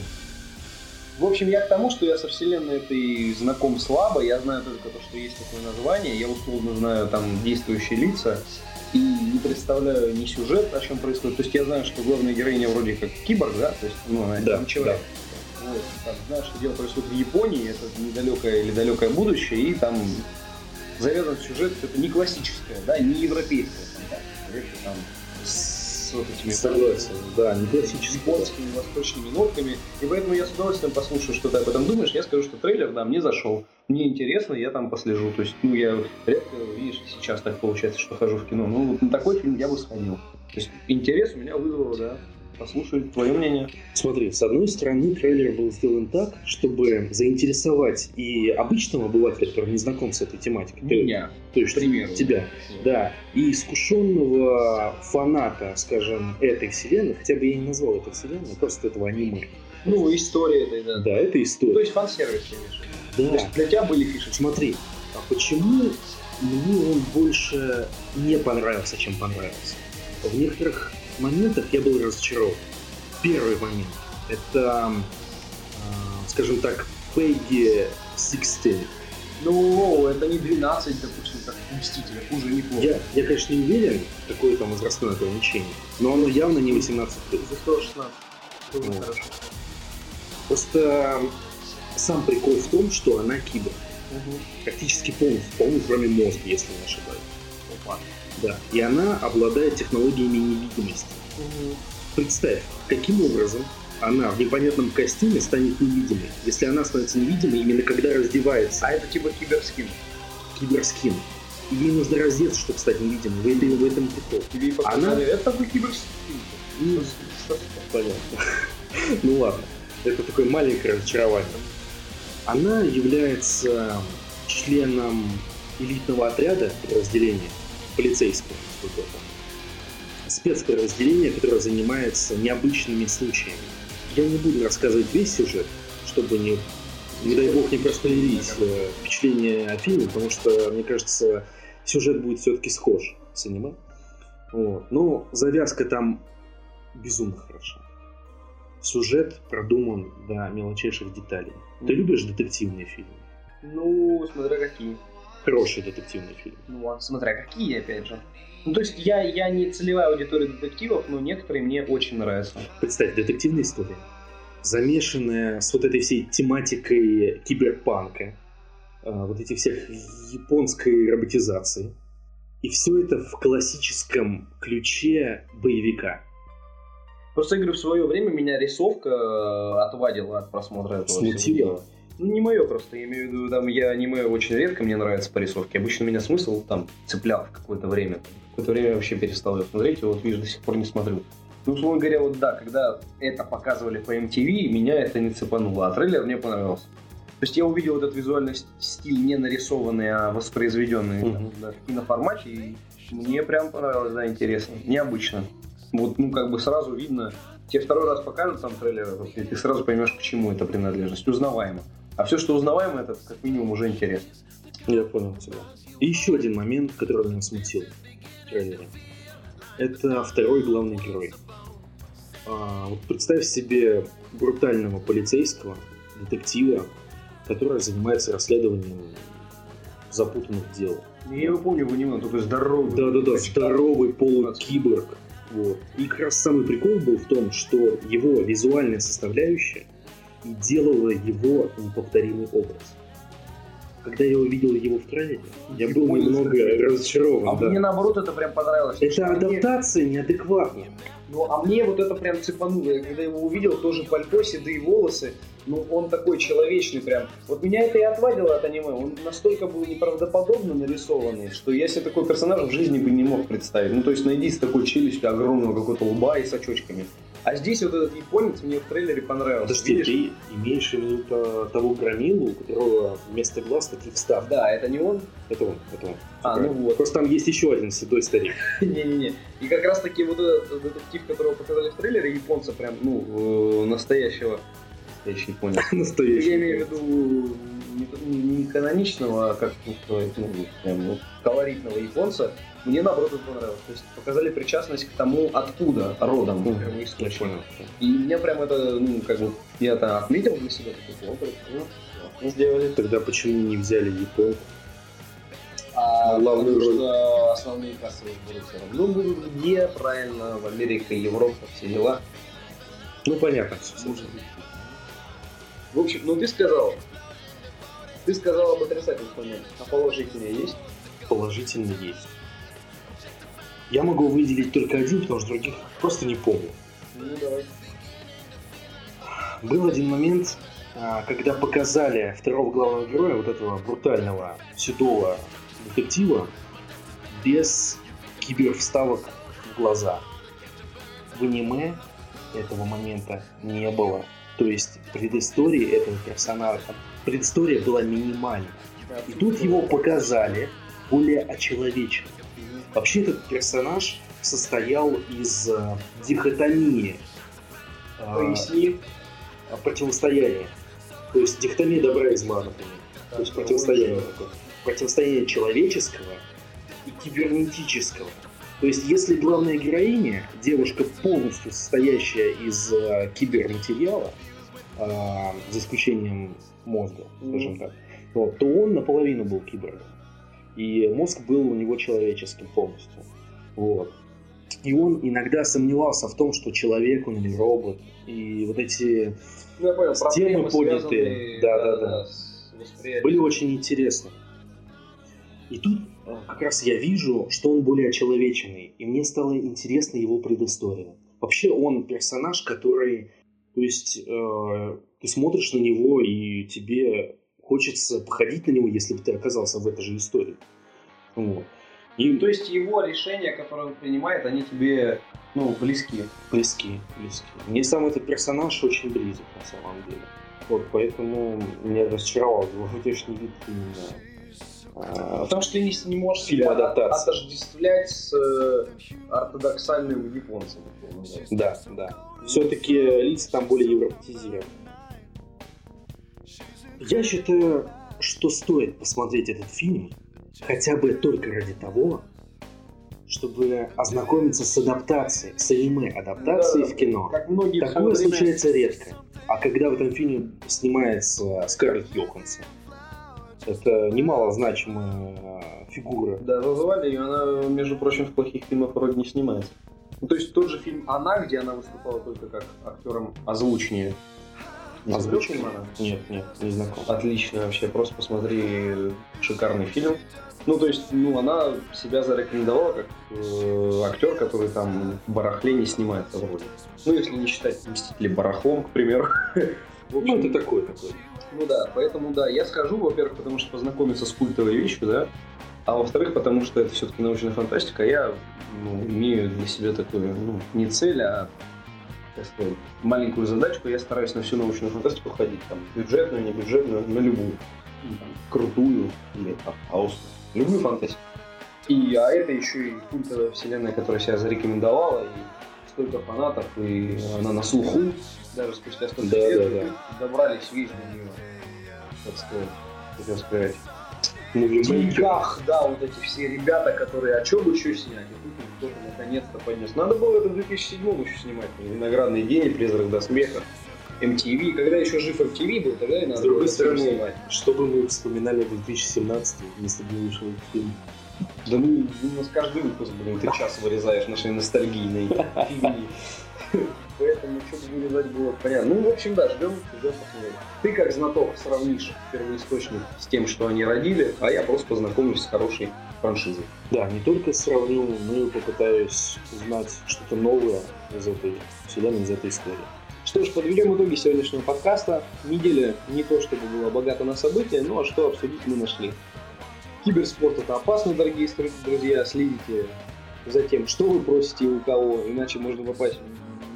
В общем, я к тому, что я со вселенной этой знаком слабо, я знаю только то, что есть такое название, я условно знаю там действующие лица, и не представляю ни сюжет, о чем происходит. То есть я знаю, что главная героиня вроде как киборг, да, то есть, ну, она Да, не человек. Вот, там, знаю, что дело происходит в Японии, это недалекое или далекое будущее, и там завязан сюжет, это не классическое, да, не европейское фантастика, это там с вот этими Согласен, да, не классический. японскими восточными нотками. И поэтому я с удовольствием послушаю, что ты об этом думаешь. Я скажу, что трейлер, да, мне зашел. Мне интересно, я там послежу. То есть, ну, я редко, видишь, сейчас так получается, что хожу в кино. Ну, вот на такой фильм я бы сходил. То есть, интерес у меня вызвало, да. Послушай твое мнение. Смотри, с одной стороны, трейлер был сделан так, чтобы заинтересовать и обычного обывателя, который не знаком с этой тематикой, то- Меня, то есть примеру. тебя, да, и искушенного фаната, скажем, этой вселенной, хотя бы я не назвал это вселенной, просто этого аниме. Ну, история этой, да. Да, это То история. есть, фан-сервис, конечно. То Да. есть, для тебя были фишечки. Смотри, а почему мне он больше не понравился, чем понравился? В некоторых моментах я был разочарован. Первый момент — это, а, скажем так, Пегги 16. Ну, это не 12, допустим, как в Мстителях, уже неплохо. Я, я, конечно, не уверен, какое там возрастное ограничение, но оно явно не 18 плюс. За 116. Было Вот. хорошо. Просто сам прикол в том, что она кибер. Практически полностью, по-моему, кроме мозга, если не ошибаюсь. Опа. Да. И она обладает технологиями невидимости. Представь, каким образом она в непонятном костюме станет невидимой. Если она становится невидимой именно когда раздевается А это типа киберскин. киберскин. И ей нужно раздеться, чтобы стать невидимой. В этом, в этом прикол. Тебе Она- это такой киберскин. Ну, Что- что- Понятно. [laughs] Ну ладно. Это такое маленькое разочарование. Она является членом элитного отряда подразделения полицейского, помню. спецподразделение, которое занимается необычными случаями. Я не буду рассказывать весь сюжет, чтобы не, не дай бог, не проспойлерить э, впечатление о фильме, потому что, мне кажется, сюжет будет все-таки схож с аниме. Вот. Но завязка там безумно хороша. Сюжет продуман до мелочайших деталей. Ты любишь детективные фильмы? Ну, смотря какие. Хороший детективный фильм. Ну, а смотря какие, опять же. Ну, то есть я, я не целевая аудитория детективов, но некоторые мне очень нравятся. Представь, детективная история, замешанная с вот этой всей тематикой киберпанка, а, вот этих всех японской роботизации. И все это в классическом ключе боевика. Просто, я говорю, в свое время меня рисовка э, отвадила от просмотра этого всего Смутила? дела. Ну, не мое просто, я имею в виду, там, я аниме очень редко мне нравится по рисовке. Обычно меня смысл там цеплял в какое-то время. Какое-то время вообще перестал ее смотреть, и вот, видишь, до сих пор не смотрю. Ну, условно говоря, вот да, когда это показывали по MTV, меня это не цепануло, а трейлер мне понравился. То есть я увидел этот визуальный стиль не нарисованный, а воспроизведенный там, да, в киноформате, и мне прям понравилось, да, интересно, необычно. Вот, ну, как бы сразу видно, тебе второй раз покажут там трейлер, и ты сразу поймешь, к чему эта принадлежность, узнаваемо. А все, что узнаваемо, это как минимум уже интересно. Я понял тебя. И еще один момент, который меня смутил в трейлере. Это второй главный герой. А, вот представь себе брутального полицейского, детектива, который занимается расследованием запутанных дел. Я его помню в аниме, такой здоровый. Да-да-да, здоровый полукиборг. Вот. И как раз самый прикол был в том, что его визуальная составляющая и делала его неповторимый образ. Когда я увидел его в трейлере, я был понял, немного скажи. разочарован. А да. мне наоборот это прям понравилось. Это Мне- адаптация неадекватная. Ну, а мне вот это прям цепануло. Я когда его увидел, тоже пальто, седые волосы. Ну, он такой человечный прям. Вот меня это и отвадило от аниме. Он настолько был неправдоподобно нарисованный, что я себе такой персонаж в жизни бы не мог представить. Ну, то есть найди с такой челюстью огромного какого-то лба и с очочками. А здесь вот этот японец мне в трейлере понравился. Подожди, Видишь? ты имеешь в виду того громилу, у которого вместо глаз такие вставки? Да, это не он. Это он, это он. А, ну вот. Просто там есть еще один седой старик. [laughs] Не-не-не. И как раз таки вот этот детектив, которого показали в трейлере, японца прям, ну, э, настоящего. Настоящий японец. [laughs] Настоящий. Я имею в виду не, не каноничного, а как ну, ну, прям вот колоритного японца. Мне наоборот это понравилось. То есть показали причастность к тому, откуда родом Мгм. первоисточник. Понял. И меня прям это, ну, как бы, я это отметил для себя, такой, о, прикольно. классно сделали. Тогда почему не взяли японку? А Главную потому роль. что основные кассовые сборы все равно будут где, правильно, в Америке, Европа, все дела. Ну, понятно. Может быть. В общем, ну ты сказал, ты сказал об отрицательных моментах, а положительные есть? Положительно есть. Я могу выделить только один, потому что других просто не помню. Ну давай. Был один момент, а, когда показали второго главного героя, вот этого брутального седого детектива, без кибервставок в глаза. В аниме этого момента не было. То есть предыстории этого персонажа, предыстория была минимальна. И тут его показали более очеловеченным. Вообще этот персонаж состоял из э, дихотомии. э, Поясни. а, противостояние. То есть дихотомия добра и зла, например. То есть противостояние такое. Противостояние человеческого и кибернетического. То есть если главная героиня, девушка полностью состоящая из э, киберматериала, э, за исключением мозга, скажем так, вот, то он наполовину был киборгом. И мозг был у него человеческим полностью. Вот. И он иногда сомневался в том, что человек он или робот. И вот эти Ну, я понял, Темы поднятые. Да-да-да. с восприятием. были очень интересны. И тут э, как раз я вижу, что он более очеловеченный, и мне стало интересна его предыстория. Вообще он персонаж, который, то есть, э, ты смотришь на него, и тебе хочется походить на него, если бы ты оказался в этой же истории. Вот. И То есть его решения, которые он принимает, они тебе, ну, близки. близкие, близкие. Мне сам этот персонаж очень близок на самом деле. Вот, поэтому меня разочаровал его внешний вид именно. а, Потому что ты не, не можешь Фильм себя адаптации. отождествлять с э, ортодоксальным японцем. Да, да. Все-таки лица там более европеизированы. Я считаю, что стоит посмотреть этот фильм хотя бы только ради того, чтобы ознакомиться с адаптацией, с аниме-адаптацией Да, в кино. Как многие Такое время- случается редко. А когда в этом фильме снимается Скарлетт Йоханссон, это немалозначимая фигура. Да, вызывали ее, она, между прочим, в плохих фильмах вроде не снимается. Ну, то есть тот же фильм «Она», где она выступала только как актером озвучнее. Фильм «Она»? Нет, нет, не знаком. Отлично вообще, просто посмотри, шикарный фильм. Ну, то есть, ну, она себя зарекомендовала как э, актер, который там в барахле не снимается в роли. Ну, если не считать «Мстители барахлом», к примеру. [laughs] В общем, Ну, это такой такой. ну да, поэтому да, я скажу, во-первых, потому что познакомиться с культовой вещью, да, а во-вторых, потому что это все-таки научная фантастика, я ну, имею для себя такую, ну, не цель, а сказать, маленькую задачку, я стараюсь на всю научную фантастику ходить, там, бюджетную, не бюджетную, на любую, Ну, там, крутую или там, хаосную, любую фантастику. И, а это еще и культовая вселенная, которая себя зарекомендовала, и столько фанатов, и она на слуху, даже спустя столько Да, лет, да, да. добрались, видишь, до нее, так сказать, хотел сказать, Мувимейкер. деньгах, да, вот эти все ребята, которые, а что бы еще снять? И тут кто-то наконец-то поднес. Надо было это в 2007 еще снимать. Виноградный день, и призрак до смеха. MTV, когда еще жив MTV был, тогда и надо С другой было стороны, снимать. что бы мы вспоминали в 2017 если бы не вышел этот фильм? Да мы, у нас каждый выпуск, блин, ты час вырезаешь нашей ностальгийной фигни. [laughs] Поэтому что-то вырезать было понятно. Ну, в общем, да, ждем, ждем посмотрим. Ты как знаток сравнишь первоисточник с тем, что они родили, а я просто познакомлюсь с хорошей франшизой. Да, не только сравню, но и попытаюсь узнать что-то новое из этой вселенной, из этой истории. Что ж, подведем итоги сегодняшнего подкаста. Неделя не то чтобы была богата на события, но что обсудить мы нашли. Киберспорт это опасно, дорогие друзья. Следите за тем, что вы просите у кого, иначе можно попасть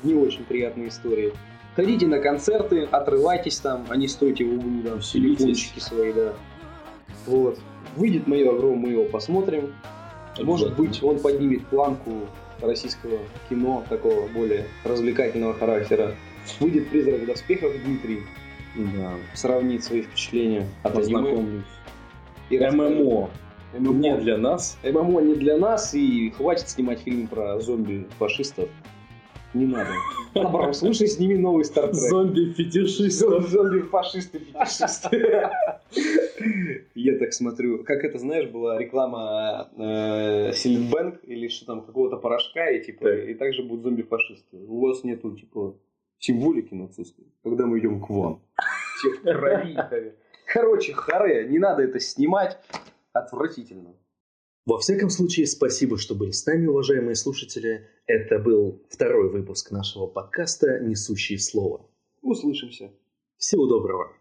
не очень приятные истории. Ходите на концерты, отрывайтесь там, а не стойте в углу, там, телефончики свои, да. Вот. Выйдет мое огромное, мы его посмотрим. Может быть, он поднимет планку российского кино, такого более развлекательного характера. Выйдет «Призрак в доспехах» Дмитрий, Да, сравнит свои впечатления познакомлюсь. и. ММО ММО. не для нас. ММО не для нас, и хватит снимать фильм про зомби-фашистов. Не надо. Наоборот, слушай, сними новый Стартрек. Зомби-фетишистов. Зомби-фашисты, фетишисты. Я так смотрю, как это, знаешь, была реклама Силитбэнк или что там, какого-то порошка, и типа, и также будут зомби-фашисты. У вас нету, типа, символики нацистской, когда мы идем к вам. Все в крови. Короче, харе, не надо это снимать. Отвратительно. Во всяком случае, спасибо, что были с нами, уважаемые слушатели. Это был второй выпуск нашего подкаста «Несущие слово». Услышимся. Всего доброго.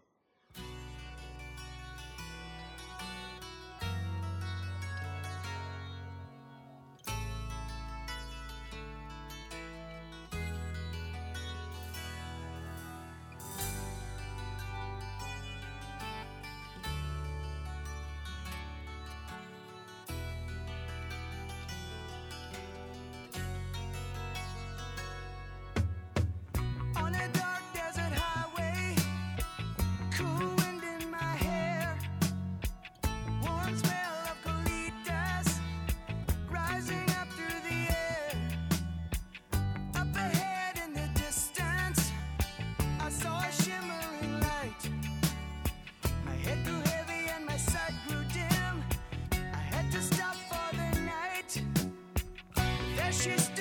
precious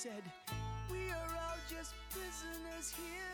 said, We are all just prisoners here.